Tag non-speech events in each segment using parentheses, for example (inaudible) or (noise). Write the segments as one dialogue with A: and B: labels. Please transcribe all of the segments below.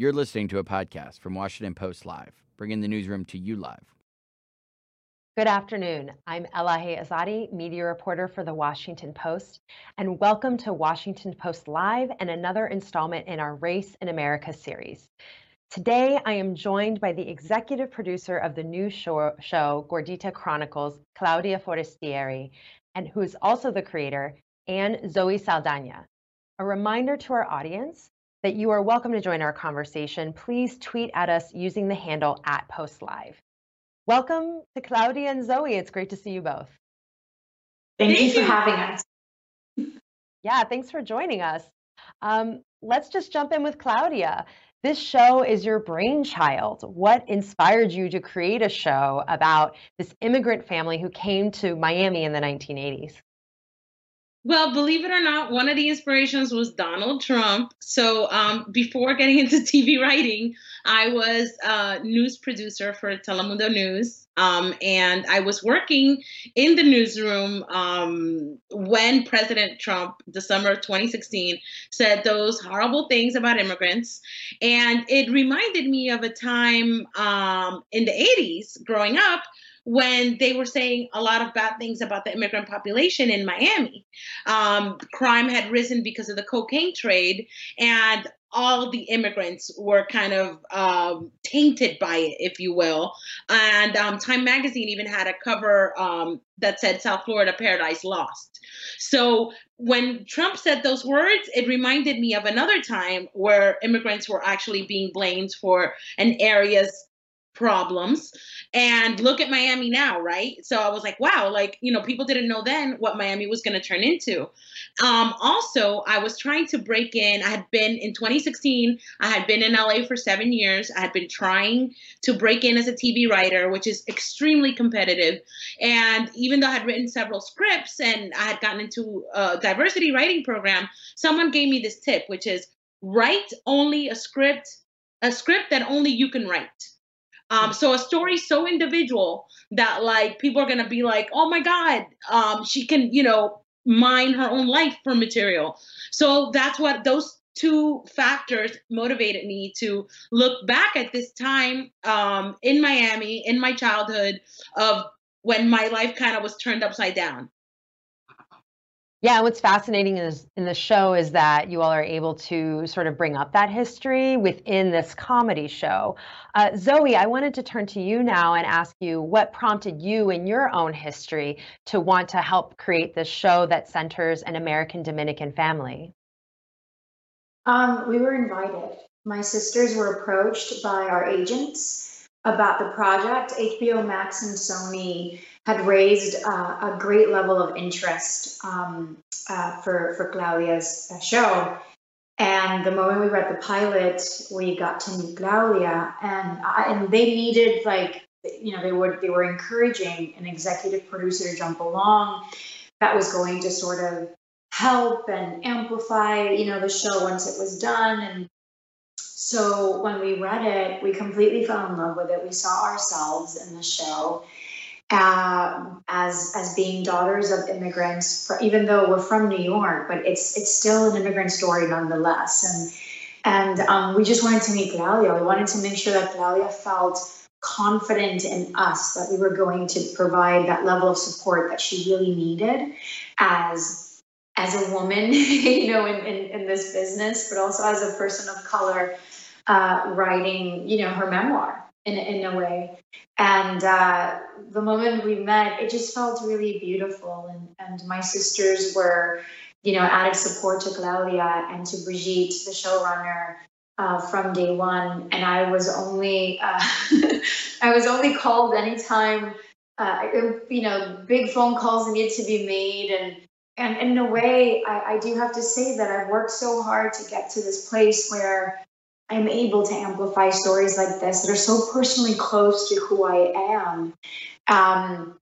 A: You're listening to a podcast from Washington Post Live, bringing the newsroom to you live.
B: Good afternoon. I'm Elahe Izadi, media reporter for the Washington Post, and welcome to Washington Post Live and another installment in our Race in America series. Today, I am joined by the executive producer of the new show, show Gordita Chronicles, Claudia Forestieri, and who is also the creator, and Zoe Saldana. A reminder to our audience that you are welcome to join our conversation. Please tweet at us using the handle at PostLive. Welcome to Claudia and Zoe. It's great to see you both.
C: Thank, Thank you for having us. (laughs)
B: Yeah, thanks for joining us. Um, let's just jump in with Claudia. This show is your brainchild. What inspired you to create a show about this immigrant family who came to Miami in the 1980s?
D: Well, believe it or not, one of the inspirations was Donald Trump. So um, before getting (laughs) into TV writing, I was a news producer for Telemundo News. Um, and I was working in the newsroom um, when President Trump, the summer of 2016, said those horrible things about immigrants. And it reminded me of a time um, in the 80s growing up when they were saying a lot of bad things about the immigrant population in Miami. Um, crime had risen because of the cocaine trade, and all the immigrants were kind of um, tainted by it, if you will. And um, Time Magazine even had a cover um, that said South Florida Paradise Lost. So when Trump said those words, it reminded me of another time where immigrants were actually being blamed for an area's problems and look at Miami now, right? So I was like, wow, like, you know, people didn't know then what Miami was going to turn into. Um, also, I was trying to break in. I had been in 2016, I had been in LA for seven years. I had been trying to break in as a TV writer, which is extremely competitive. And even though I had written several scripts and I had gotten into a diversity writing program, someone gave me this tip, which is write only a script, a script that only you can write um, so a story so individual that like people are gonna be like, oh my god, um, she can you know mine her own life for material. So that's what those two factors motivated me to look back at this time um, in Miami in my childhood of when my life kind of was turned upside down.
B: Yeah, what's fascinating is in the show is that you all are able to sort of bring up that history within this comedy show. Uh, Zoe, I wanted to turn to you now and ask you what prompted you in your own history to want to help create this show that centers an American Dominican family.
C: Um, we were invited. My sisters were approached by our agents about the project. HBO Max and Sony had raised uh, a great level of interest um, uh, for for Claudia's uh, show. And the moment we read the pilot, we got to meet Claudia, and I, and they needed like you know they were they were encouraging an executive producer to jump along that was going to sort of help and amplify you know the show once it was done and so when we read it we completely fell in love with it we saw ourselves in the show uh, as as being daughters of immigrants, even though we're from New York, but it's it's still an immigrant story nonetheless. And and um, we just wanted to meet Claudia. We wanted to make sure that Claudia felt confident in us that we were going to provide that level of support that she really needed as as a woman, (laughs) you know, in, in, in this business, but also as a person of color uh, writing, you know, her memoir in, in a way. And uh, the moment we met, it just felt really beautiful. And, and my sisters were, you know, added support to Claudia and to Brigitte, the showrunner, uh, from day one. And I was only, uh, (laughs) I was only called anytime, uh, you know, big phone calls needed to be made. And, and in a way, I, I do have to say that I've worked so hard to get to this place where I'm able to amplify stories like this that are so personally close to who I am. Um,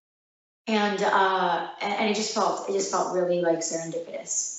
C: and uh, and it just felt it just felt really like serendipitous.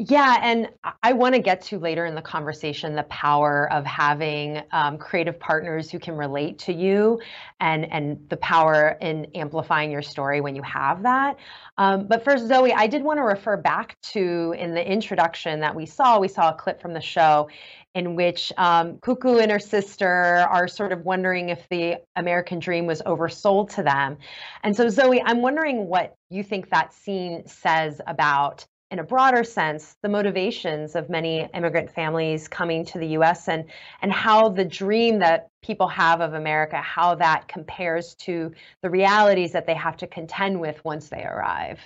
B: Yeah, and I want to get to later in the conversation the power of having um, creative partners who can relate to you, and and the power in amplifying your story when you have that. Um, but first, Zoe, I did want to refer back to in the introduction that we saw. We saw a clip from the show in which um, Cucu and her sister are sort of wondering if the American dream was oversold to them. And so, Zoe, I'm wondering what you think that scene says about in a broader sense, the motivations of many immigrant families coming to the US and, and how the dream that people have of America, how that compares to the realities that they have to contend with once they arrive.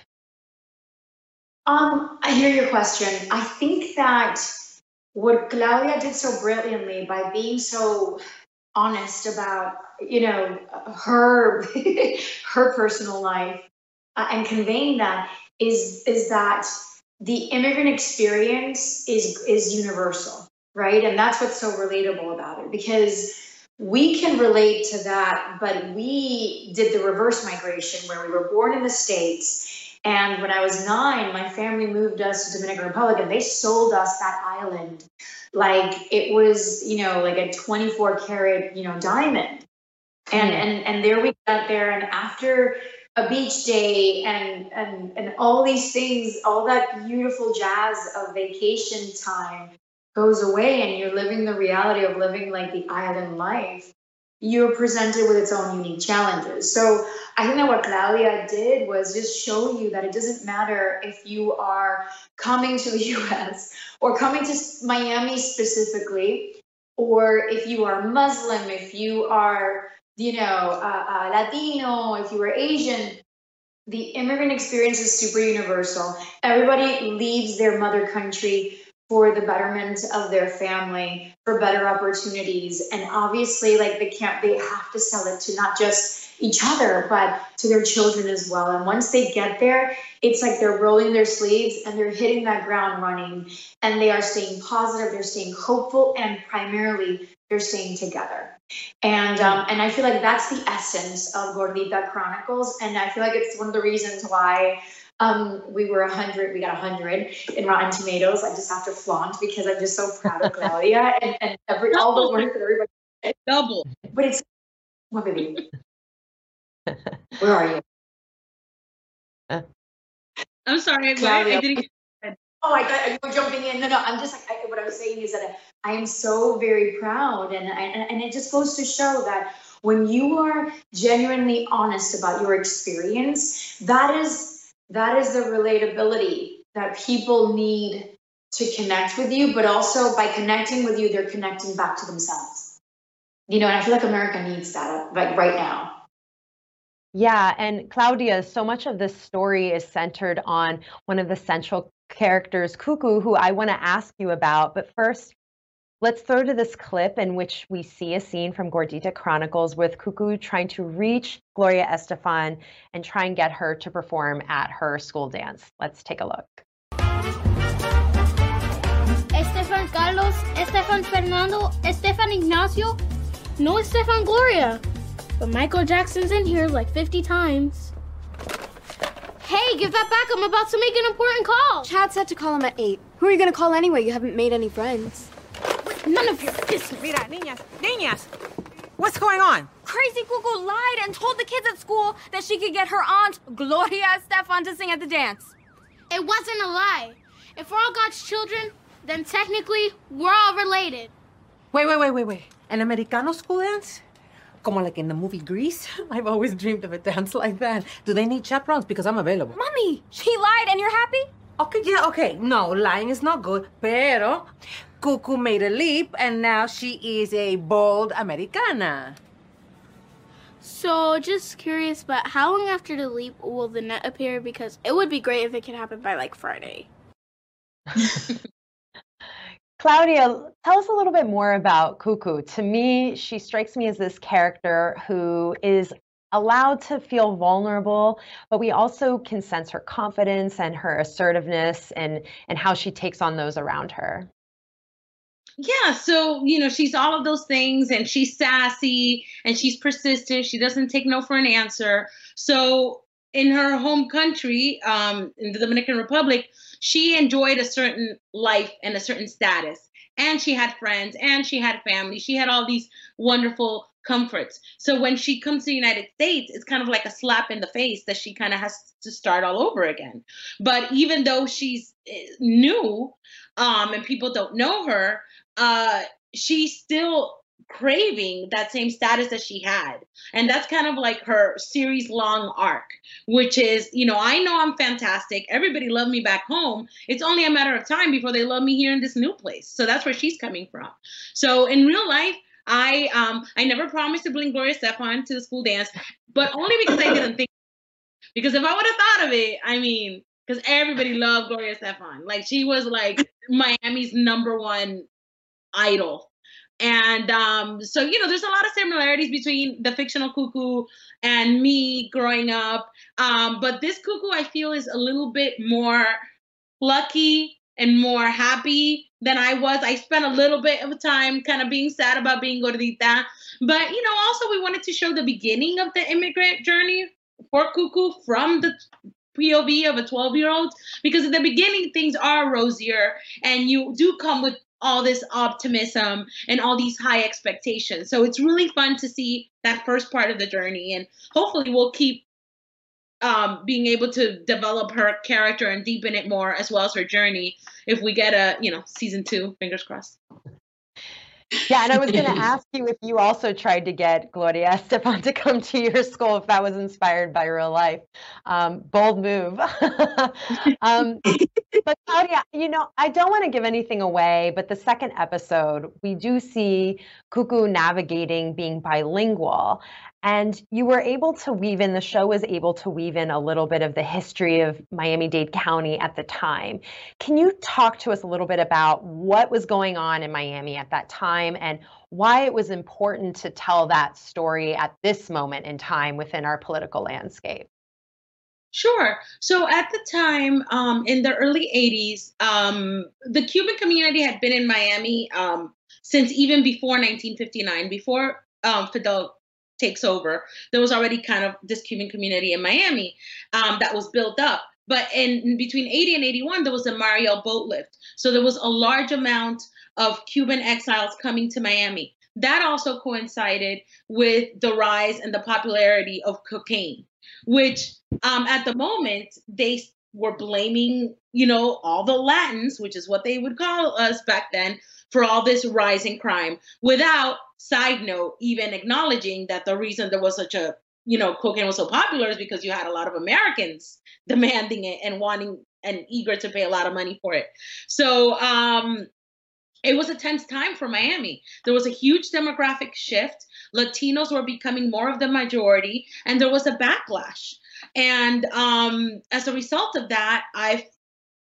C: Um, I hear your question. I think that what Claudia did so brilliantly by being so honest about, you know, her (laughs) her personal life uh, and conveying that is is that the immigrant experience is is universal, right? And that's what's so relatable about it because we can relate to that, but we did the reverse migration where we were born in the States. And when I was nine, my family moved us to Dominican Republic and they sold us that island like it was, you know, like a 24 karat, you know, diamond. And, mm. and, and there we got there. And after a beach day and and and all these things all that beautiful jazz of vacation time goes away and you're living the reality of living like the island life you're presented with its own unique challenges. So i think that what claudia did was just show you that it doesn't matter if you are coming to the (laughs) us or coming to miami specifically or if you are muslim if you are you know, uh, uh, Latino, if you were Asian, the immigrant experience is super universal. Everybody leaves their mother country for the betterment of their family, for better opportunities, and obviously, like they can't, they have to sell it to not just each other, but to their children as well. And once they get there, it's like they're rolling their sleeves and they're hitting that ground running, and they are staying positive, they're staying hopeful, and primarily they're staying together. And um, and I feel like that's the essence of Gordita Chronicles, and I feel like it's one of the reasons why um, we were 100, we got 100 in Rotten Tomatoes. I just have to flaunt because I'm just so proud of Claudia (laughs) and, and every, all the work that everybody
D: did. Double.
C: But it's, what baby? Where are you?
D: I'm sorry, Claudia. I didn't
C: oh, I got you were jumping in. No, no, I'm just like I, what I was saying is that I am so very proud, and I, and it just goes to show that when you are genuinely honest about your experience, that is that is the relatability that people need to connect with you, but also by connecting with you, they're connecting back to themselves. You know, and I feel like America needs that like right now.
B: Yeah, and Claudia, so much of this story is centered on one of the central characters, Cucu, who I want to ask you about. But first, let's throw to this clip in which we see a scene from Gordita Chronicles with Cucu trying to reach Gloria Estefan and try and get her to perform at her school dance. Let's take a look.
E: Estefan Carlos, Estefan Fernando, Estefan Ignacio, no Estefan Gloria. But Michael Jackson's in here like 50 times. Hey, give that back. I'm about to make an important call.
F: Chad said to call him at 8. Who are you going to call anyway? You haven't made any friends.
E: None of your business.
G: Mira, niñas, niñas. What's going on?
F: Crazy Cucu lied and told the kids at school that she could get her aunt, Gloria Estefan, to sing at the dance.
E: It wasn't a lie. If we're all God's children, then technically we're all related.
G: Wait, wait, wait, wait, wait. An Americano school dance? Como like in the movie Grease. (laughs) I've always dreamed of a dance like that. Do they need chaperones? Because I'm available.
F: Mommy, she lied and you're happy?
G: Okay, yeah, okay. No, lying is not good. Pero Cucu made a leap and now she is a bold Americana.
E: So, just curious, but how long after the leap will the net appear? Because it would be great if it could happen by like Friday. (laughs)
B: Claudia, tell us a little bit more about Cucu. To me, she strikes me as this character who is allowed to feel vulnerable, but we also can sense her confidence and her assertiveness and, and how she takes on those around her.
D: Yeah, so you know, she's all of those things and she's sassy and she's persistent. She doesn't take no for an answer. So in her home country, um, in the Dominican Republic, she enjoyed a certain life and a certain status. And she had friends and she had family. She had all these wonderful comforts. So when she comes to the United States, it's kind of like a slap in the face that she kind of has to start all over again. But even though she's eh, new um, and people don't know her, uh, she's still craving that same status that she had. And that's kind of like her series long arc, which is, you know, I know I'm fantastic. Everybody loved me back home. It's only a matter of time before they love me here in this new place. So that's where she's coming from. So in real life, I um I never promised to bring Gloria Estefan to the school dance, but only because I didn't think because if I would have thought of it, I mean, because everybody loved Gloria Estefan Like she was like Miami's number one idol and um, so, you know, there's a lot of similarities between the fictional Cucu and me growing up. Um, but this Cucu, I feel, is a little bit more lucky and more happy than I was. I spent a little bit of time kind of being sad about being gordita. But, you know, also we wanted to show the beginning of the immigrant journey for Cucu from the POV of a 12 year old because at the beginning things are rosier and you do come with all this optimism and all these high expectations. So it's really fun to see that first part of the journey, and hopefully we'll keep um, being able to develop her character and deepen it more as well as her journey if we get a you know season two. Fingers crossed.
B: Yeah, and I was going (laughs) to ask you if you also tried to get Gloria (laughs) Estefan to come to your school, if that was inspired by real life. Um, bold move. (laughs) um, but Claudia, you know, I don't want to give anything away, but the second episode, we do see Cucu navigating being bilingual. And you were able to weave in, the show was able to weave in a little bit of the history of Miami Dade County at the time. Can you talk to us a little bit about what was going on in Miami at that time and why it was important to tell that story at this moment in time within our political landscape?
D: Sure. So at the time, um, in the early 80s, um, the Cuban community had been in Miami um, since even before 1959, before um, Fidel takes over, there was already kind of this Cuban community in Miami um, that was built up. But in between 80 and 81, there was a Mariel boat lift. So there was a large amount of Cuban exiles coming to Miami. That also coincided with the rise and the popularity of cocaine, which um, at the moment they were blaming, you know, all the Latins, which is what they would call us back then, for all this rising crime without side note even acknowledging that the reason there was such a you know cocaine was so popular is because you had a lot of americans (laughs) demanding it and wanting and eager to pay a lot of money for it so um it was a tense time for Miami. There was a huge demographic shift. Latinos were becoming more of the majority, and there was a backlash. And um, as a result of that, I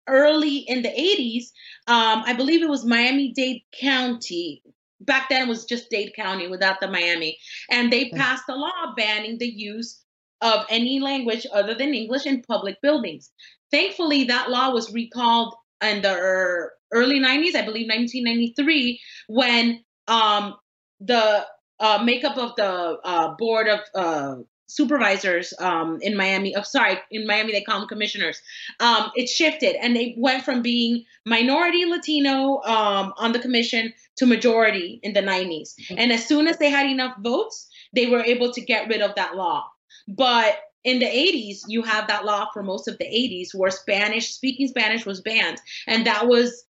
D: early in the 80s, um, I believe it was Miami Dade County. Back then, it was just Dade County without the Miami. And they mm. passed a law banning the use of any language other than English in public buildings. Thankfully, that law was recalled in the early 90s, I believe 1993, when um, the uh, makeup of the uh, board of uh, supervisors um, in Miami. Oh, sorry, in Miami they call them commissioners. Um, it shifted, and they went from being minority Latino um, on the commission to majority in the 90s. Mm-hmm. And as soon as they had enough votes, they were able to get rid of that law. But in the 80s, you have that law for most of the 80s where Spanish, speaking Spanish was banned. And that was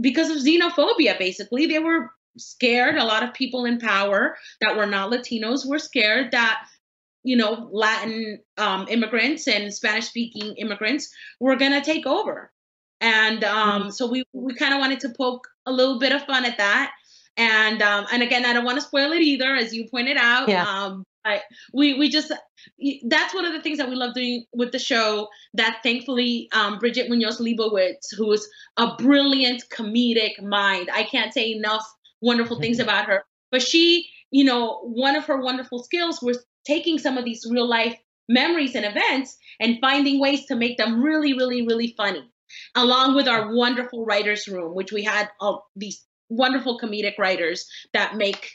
D: because of xenophobia, basically. They were scared. A lot of people in power that were not Latinos were scared that you know, Latin um, immigrants and Spanish speaking immigrants were going to take over. And um, mm-hmm. so we, we kind of wanted to poke a little bit of fun at that. And um, and again, I don't want to spoil it either, as you pointed out.
B: Yeah.
D: Um, I, we we just that's one of the things that we love doing with the show. That thankfully, um, Brigitte Munoz Liebowitz, who is a brilliant comedic mind, I can't say enough wonderful things about her. But she, you know, one of her wonderful skills was taking some of these real life memories and events and finding ways to make them really, really, really funny, along with our wonderful writers' room, which we had all these wonderful comedic writers that make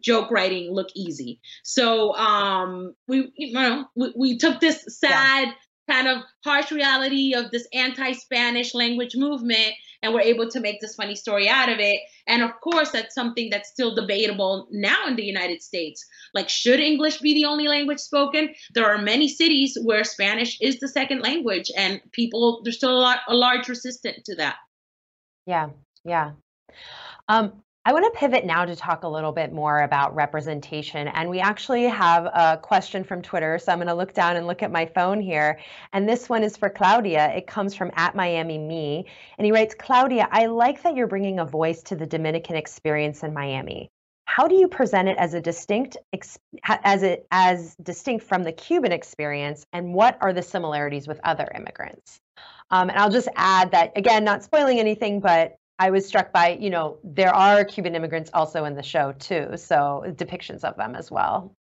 D: joke writing look easy. So um, we you know we, we took this sad yeah. kind of harsh reality of this anti-Spanish language movement and we're able to make this funny story out of it. And of course, that's something that's still debatable now in the United States. Like, should English be the only language spoken? There are many cities where Spanish is the second language, and people there's still a, lot, a large resistance to that.
B: Yeah, yeah. Um, I want to pivot now to talk a little bit more about representation. And we actually have a question from Twitter. So I'm going to look down and look at my phone here. And this one is for Claudia. It comes from at Miami Me. And he writes Claudia, I like that you're bringing a voice to the Dominican experience in Miami. How do you present it as a distinct as it as distinct from the Cuban experience and what are the similarities with other immigrants? Um, and I'll just add that again, not spoiling anything, but I was struck by, you know, there are Cuban immigrants also in the show too, so depictions of them as well.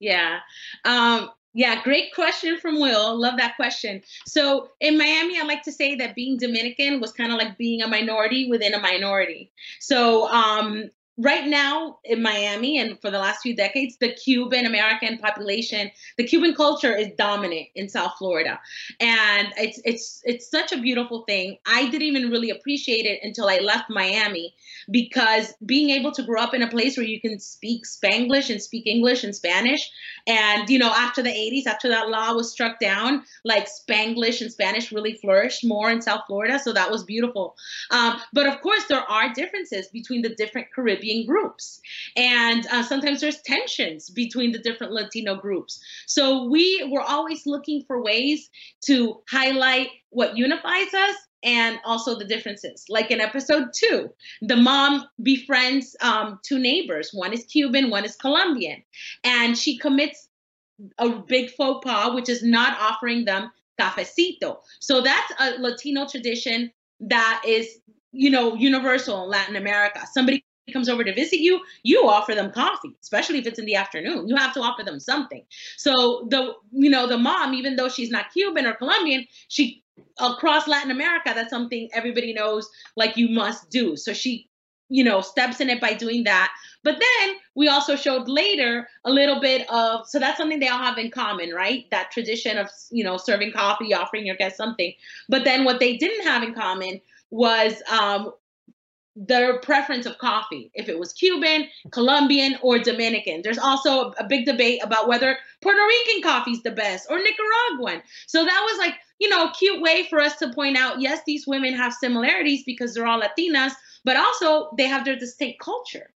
D: Yeah. Um, yeah, great question from Will. Love that question. So in Miami, I like to say that being Dominican was kind of like being a minority within a minority. So um, right now in Miami and for the last few decades, the Cuban American population, the Cuban culture is dominant in South Florida. And it's it's it's such a beautiful thing. I didn't even really appreciate it until I left Miami because being able to grow up in a place where you can speak Spanglish and speak English and Spanish and you know after the 80s after that law was struck down like Spanglish and Spanish really flourished more in South Florida so that was beautiful. Um, but of course there are differences between the different Caribbean groups. And uh, sometimes there's tensions between the different Latino groups. So we were always looking for ways to highlight what unifies us and also the differences. Like in episode two, the mom befriends um, two neighbors. One is Cuban, one is Colombian. And she commits a big faux pas, which is not offering them cafecito. So that's a Latino tradition that is, you know, universal in Latin America. Somebody comes over to visit you, you offer them coffee, especially if it's in the afternoon. You have to offer them something. So the you know the mom, even though she's not Cuban or Colombian, she across Latin America, that's something everybody knows like you must do. So she you know steps in it by doing that. But then we also showed later a little bit of so that's something they all have in common, right? That tradition of you know serving coffee, offering your guests something. But then what they didn't have in common was um, their preference of coffee, if it was Cuban, Colombian, or Dominican. There's also a big debate about whether Puerto Rican coffee is the best or Nicaraguan. So that was like, you know, a cute way for us to point out yes, these women have similarities because they're all Latinas, but also they have their distinct culture.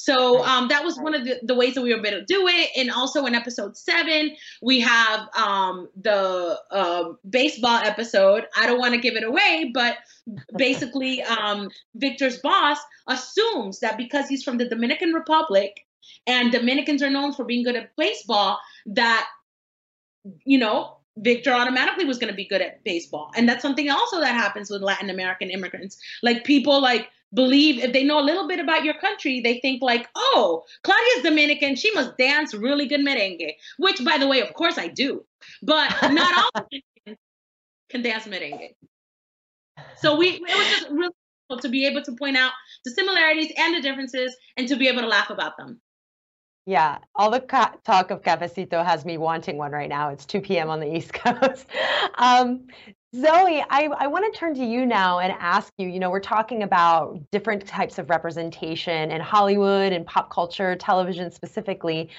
D: So um, that was one of the, the, ways that we were able to do it. And also in episode seven, we have um, the uh, baseball episode. I don't want to give it away, but basically, (laughs) um, Victor's boss assumes that because he's from the Dominican Republic and Dominicans are known for being good at baseball, that, you know, Victor automatically was going to be good at baseball. And that's something also that happens with Latin American immigrants. Like people like believe if they know a little bit about your country, they think like, oh, Claudia's Dominican, she must dance really good merengue. Which, by the way, of course I do, but not all (laughs) can dance merengue. So we it was just really cool to be able to point out the similarities and the differences, and to be able to laugh about them.
B: Yeah, all the ca- talk of cafecito has me wanting one right now. It's 2 p.m. on the East (laughs) Coast. um, Zoe, I, I want to turn to you now and ask you, you know, we're talking about different types of representation in Hollywood and pop culture, television specifically.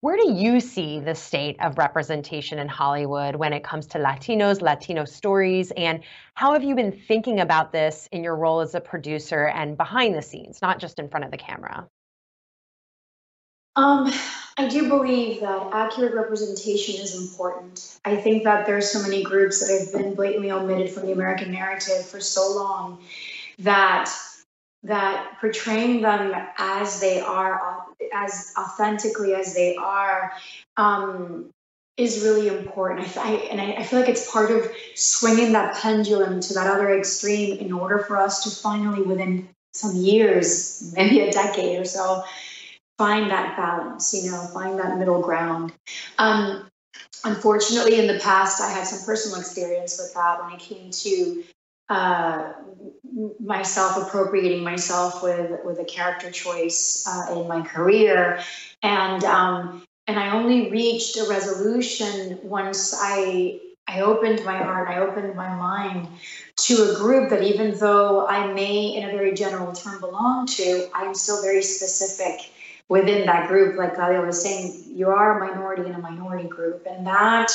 B: Where do you see the state of representation in Hollywood when it comes to Latinos, Latino stories, and how have you been thinking about this in your role as a producer and behind the scenes, not just in front of the camera?
C: Um, I do believe that accurate representation is important. I think that there's so many groups that have been blatantly omitted from the American narrative for so long that that portraying them as they are, as authentically as they are, um, is really important. I, I, and I, I feel like it's part of swinging that pendulum to that other extreme in order for us to finally, within some years, maybe a decade or so, find that balance, you know, find that middle ground. Um, unfortunately, in the past, I had some personal experience with that when it came to uh, myself appropriating myself with with a character choice uh, in my career, and um, and I only reached a resolution once I I opened my heart, I opened my mind to a group that even though I may, in a very general term, belong to, I'm still very specific within that group. Like Claudia was saying, you are a minority in a minority group, and that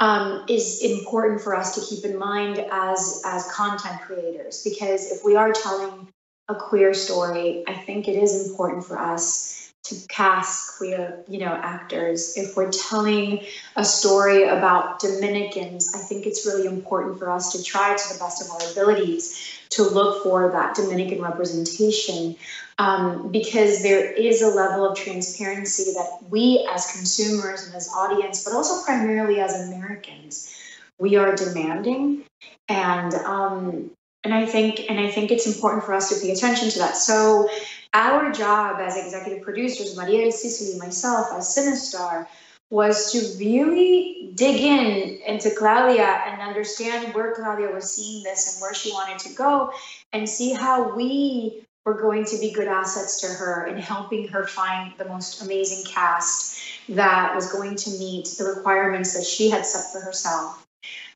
C: um, is important for us to keep in mind as as content creators because if we are telling a queer story, I think it is important for us to cast queer, you know, actors. If we're telling a story about Dominicans, I think it's really important for us to try to the best of our abilities to look for that Dominican representation um, because there is a level of transparency that we as consumers and as audience, but also primarily as Americans, we are demanding. And um, and I think and I think it's important for us to pay attention to that. So our job as executive producers, Mariel Cisely, myself as Cinestar, was to really dig in into Claudia and understand where Claudia was seeing this and where she wanted to go and see how we were going to be good assets to her in helping her find the most amazing cast that was going to meet the requirements that she had set for herself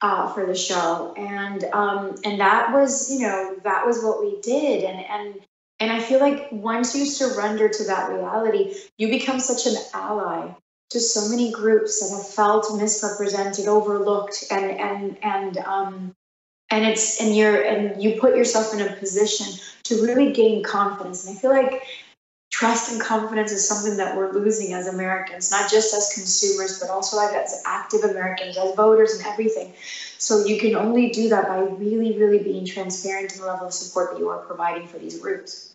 C: uh, for the show. And um, and that was you know that was what we did. And and and I feel like once you surrender to that reality, you become such an ally to so many groups that have felt misrepresented, overlooked, and and and um, and it's and you're and you put yourself in a position to really gain confidence. And I feel like trust and confidence is something that we're losing as Americans, not just as consumers, but also like as active Americans, as voters, and everything. So you can only do that by really, really being transparent in the level of support that you are providing for these groups.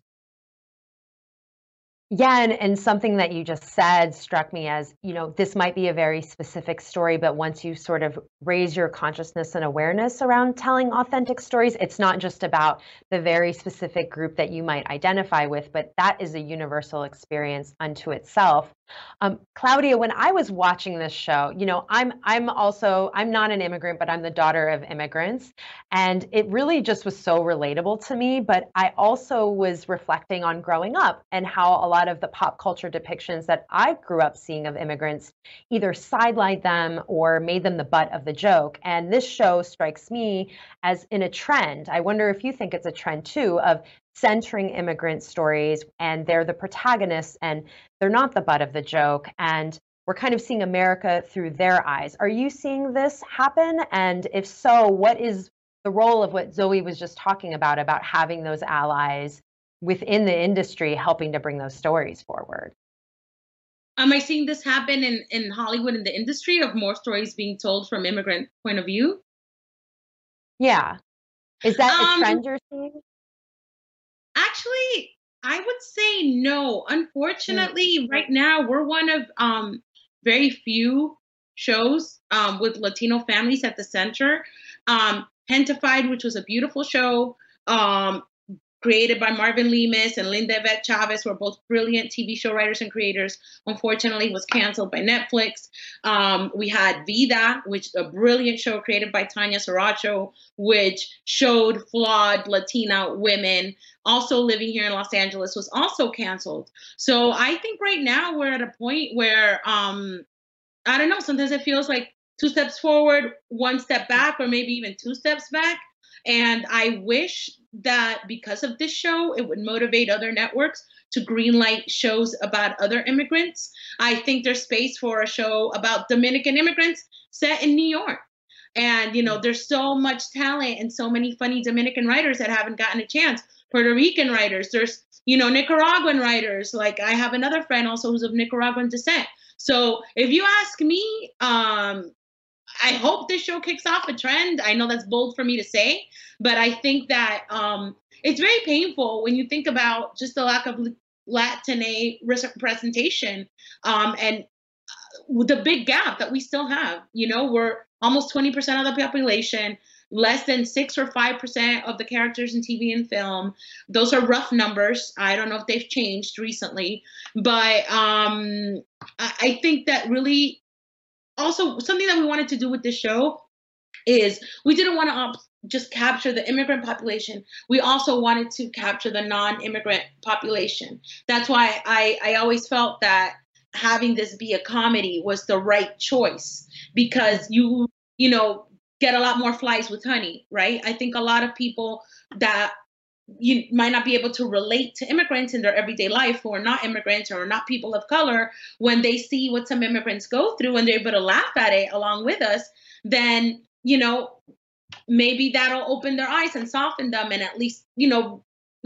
B: Yeah, and, and something that you just said struck me as, you know, this might be a very specific story, but once you sort of raise your consciousness and awareness around telling authentic stories, it's not just about the very specific group that you might identify with, but that is a universal experience unto itself. Um, Claudia, when I was watching this show, you know, I'm I'm also I'm not an immigrant, but I'm the daughter of immigrants, and it really just was so relatable to me. But I also was reflecting on growing up and how a lot of the pop culture depictions that I grew up seeing of immigrants either sidelined them or made them the butt of the joke. And this show strikes me as in a trend. I wonder if you think it's a trend too of centering immigrant stories and they're the protagonists and they're not the butt of the joke and we're kind of seeing America through their eyes. Are you seeing this happen? And if so, what is the role of what Zoe was just talking about, about having those allies within the industry helping to bring those stories forward?
D: Am I seeing this happen in, in Hollywood in the industry of more stories being told from immigrant point of view?
B: Yeah. Is that
D: Um,
B: a trend you're seeing?
D: Actually, I would say no. Unfortunately, right now we're one of um, very few shows um, with Latino families at the center. Um, Gentefied, which was a beautiful show, um, created by Marvin Lemus and Linda Yvette Chavez, who are both brilliant TV show writers and creators. Unfortunately, was canceled by Netflix. Um, we had Vida, which a brilliant show created by Tanya Saracho, which showed flawed Latina women also living here in Los Angeles, was also canceled. So I think right now we're at a point where um, I don't know. Sometimes it feels like two steps forward, one step back, or maybe even two steps back. And I wish that because of this show, it would motivate other networks to greenlight shows about other immigrants. I think there's space for a show about Dominican immigrants set in New York. And, you know, there's so much talent and so many funny Dominican writers that haven't gotten a chance. Puerto Rican writers, there's, you know, Nicaraguan writers. Like I have another friend also who's of Nicaraguan descent. So if you ask me, um, I hope this show kicks off a trend. I know that's bold for me to say, but I think that um, it's very painful when you think about just the lack of Latina representation um, and uh, the big gap that we still have. You know, we're almost 20% of the population, less than 6 or 5% of the characters in TV and film. Those are rough numbers. I don't know if they've changed recently, but um, I think that really also something that we wanted to do with this show is we didn't want to just capture the immigrant population. We also wanted to capture the non-immigrant population. That's why I, I always felt that having this be a comedy was the right choice because you you know get a lot more flies with honey, right? I think a lot of people that you might not be able to relate to immigrants in their everyday life who are not immigrants or not people of color when they see what some immigrants go through and they're able to laugh at it along with us then you know maybe that'll open their eyes and soften them and at least you know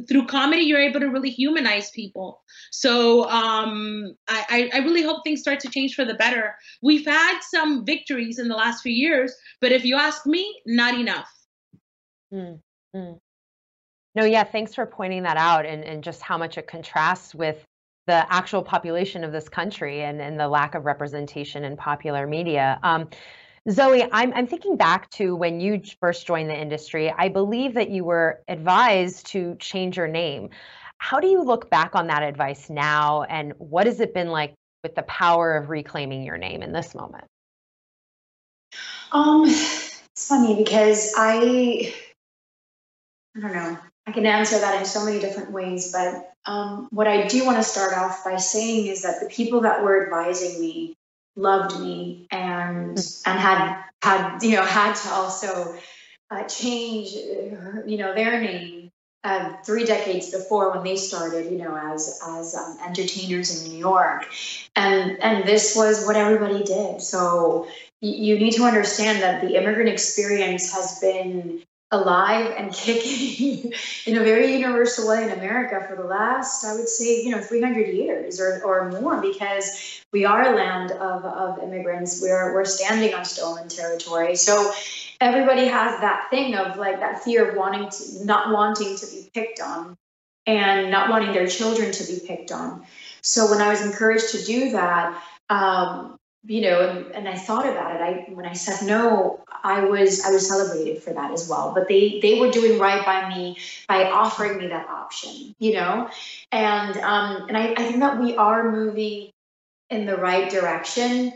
D: through comedy you're able to really humanize people. So um, I, I really hope things start to change for the better. We've had some victories in the last few years but if you ask me not enough.
B: Mm-hmm. No yeah thanks for pointing that out and, and just how much it contrasts with the actual population of this country and, and the lack of representation in popular media um, Zoe, I'm, I'm thinking back to when you first joined the industry. I believe that you were advised to change your name. How do you look back on that advice now, and what has it been like with the power of reclaiming your name in this moment?
C: Um, it's funny because I, I don't know. I can answer that in so many different ways, but um, what I do want to start off by saying is that the people that were advising me loved me and mm. and had had you know had to also uh, change you know their name uh, three decades before when they started you know as as um, entertainers in New York and and this was what everybody did so you need to understand that the immigrant experience has been alive and (laughs) kicking in a very universal way in America for the last, I would say, you know, 300 years or, or more, because we are a land of, of immigrants. We're, we're standing on stolen territory. So everybody has that thing of like that fear of wanting to, not wanting to be picked on and not wanting their children to be picked on. So when I was encouraged to do that, um, you know, and, and I thought about it. I when I said no, I was I was celebrated for that as well. But they they were doing right by me by offering me that option, you know, and um, and I, I think that we are moving in the right direction,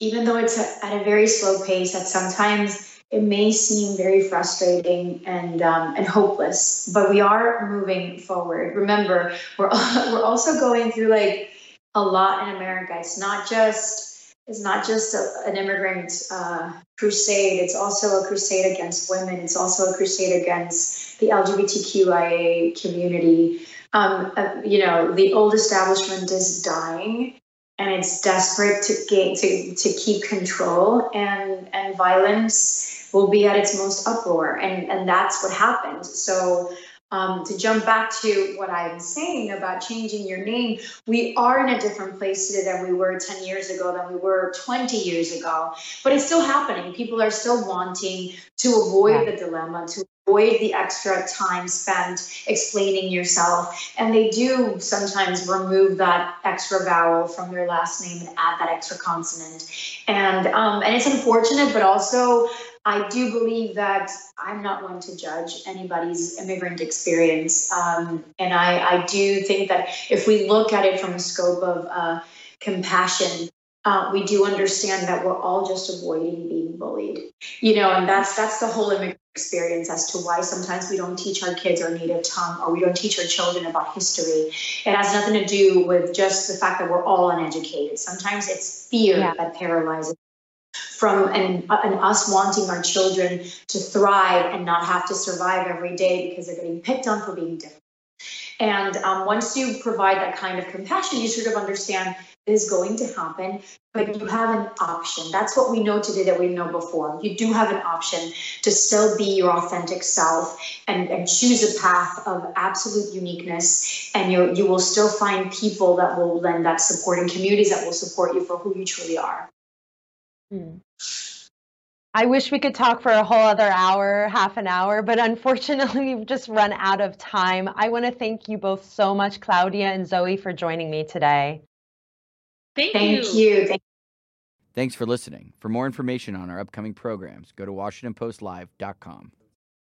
C: even though it's a, at a very slow pace. That sometimes it may seem very frustrating and um, and hopeless, but we are moving forward. Remember, we're (laughs) we're also going through like a lot in America. It's not just is not just a, an immigrant uh, crusade, it's also a crusade against women, it's also a crusade against the LGBTQIA community. Um, uh, you know, the old establishment is dying and it's desperate to gain to, to keep control and and violence will be at its most uproar and and that's what happened so um, to jump back to what I'm saying about changing your name, we are in a different place today than we were 10 years ago, than we were 20 years ago. But it's still happening. People are still wanting to avoid yeah. the dilemma, to avoid the extra time spent explaining yourself. And they do sometimes remove that extra vowel from their last name and add that extra consonant. And um, and it's unfortunate, but also I do believe that I'm not one to judge anybody's immigrant experience. Um, and I, I, do think that if we look at it from a scope of uh, compassion, uh, we do understand that we're all just avoiding being bullied. You know, and that's that's the whole immigrant experience as to why sometimes we don't teach our kids our native tongue or we don't teach our children about history. It has nothing to do with just the fact that we're all uneducated. Sometimes it's fear yeah. that paralyzes from and, and us wanting our children to thrive and not have to survive every day because they're getting picked on for being different. And um, once you provide that kind of compassion, you sort of understand is going to happen, but you have an option. That's what we know today that we know before. You do have an option to still be your authentic self and, and choose a path of absolute uniqueness. And you, you will still find people that will lend that support and communities that will support you for who you truly are.
B: Hmm. I wish we could talk for a whole other hour, half an hour, but unfortunately, (laughs) we've just run out of time. I want to thank you both so much, Claudia and Zoe, for joining me today.
D: Thank,
C: thank you. you. Thank-
A: Thanks for listening. For more information on our upcoming programs, go to WashingtonPostLive.com.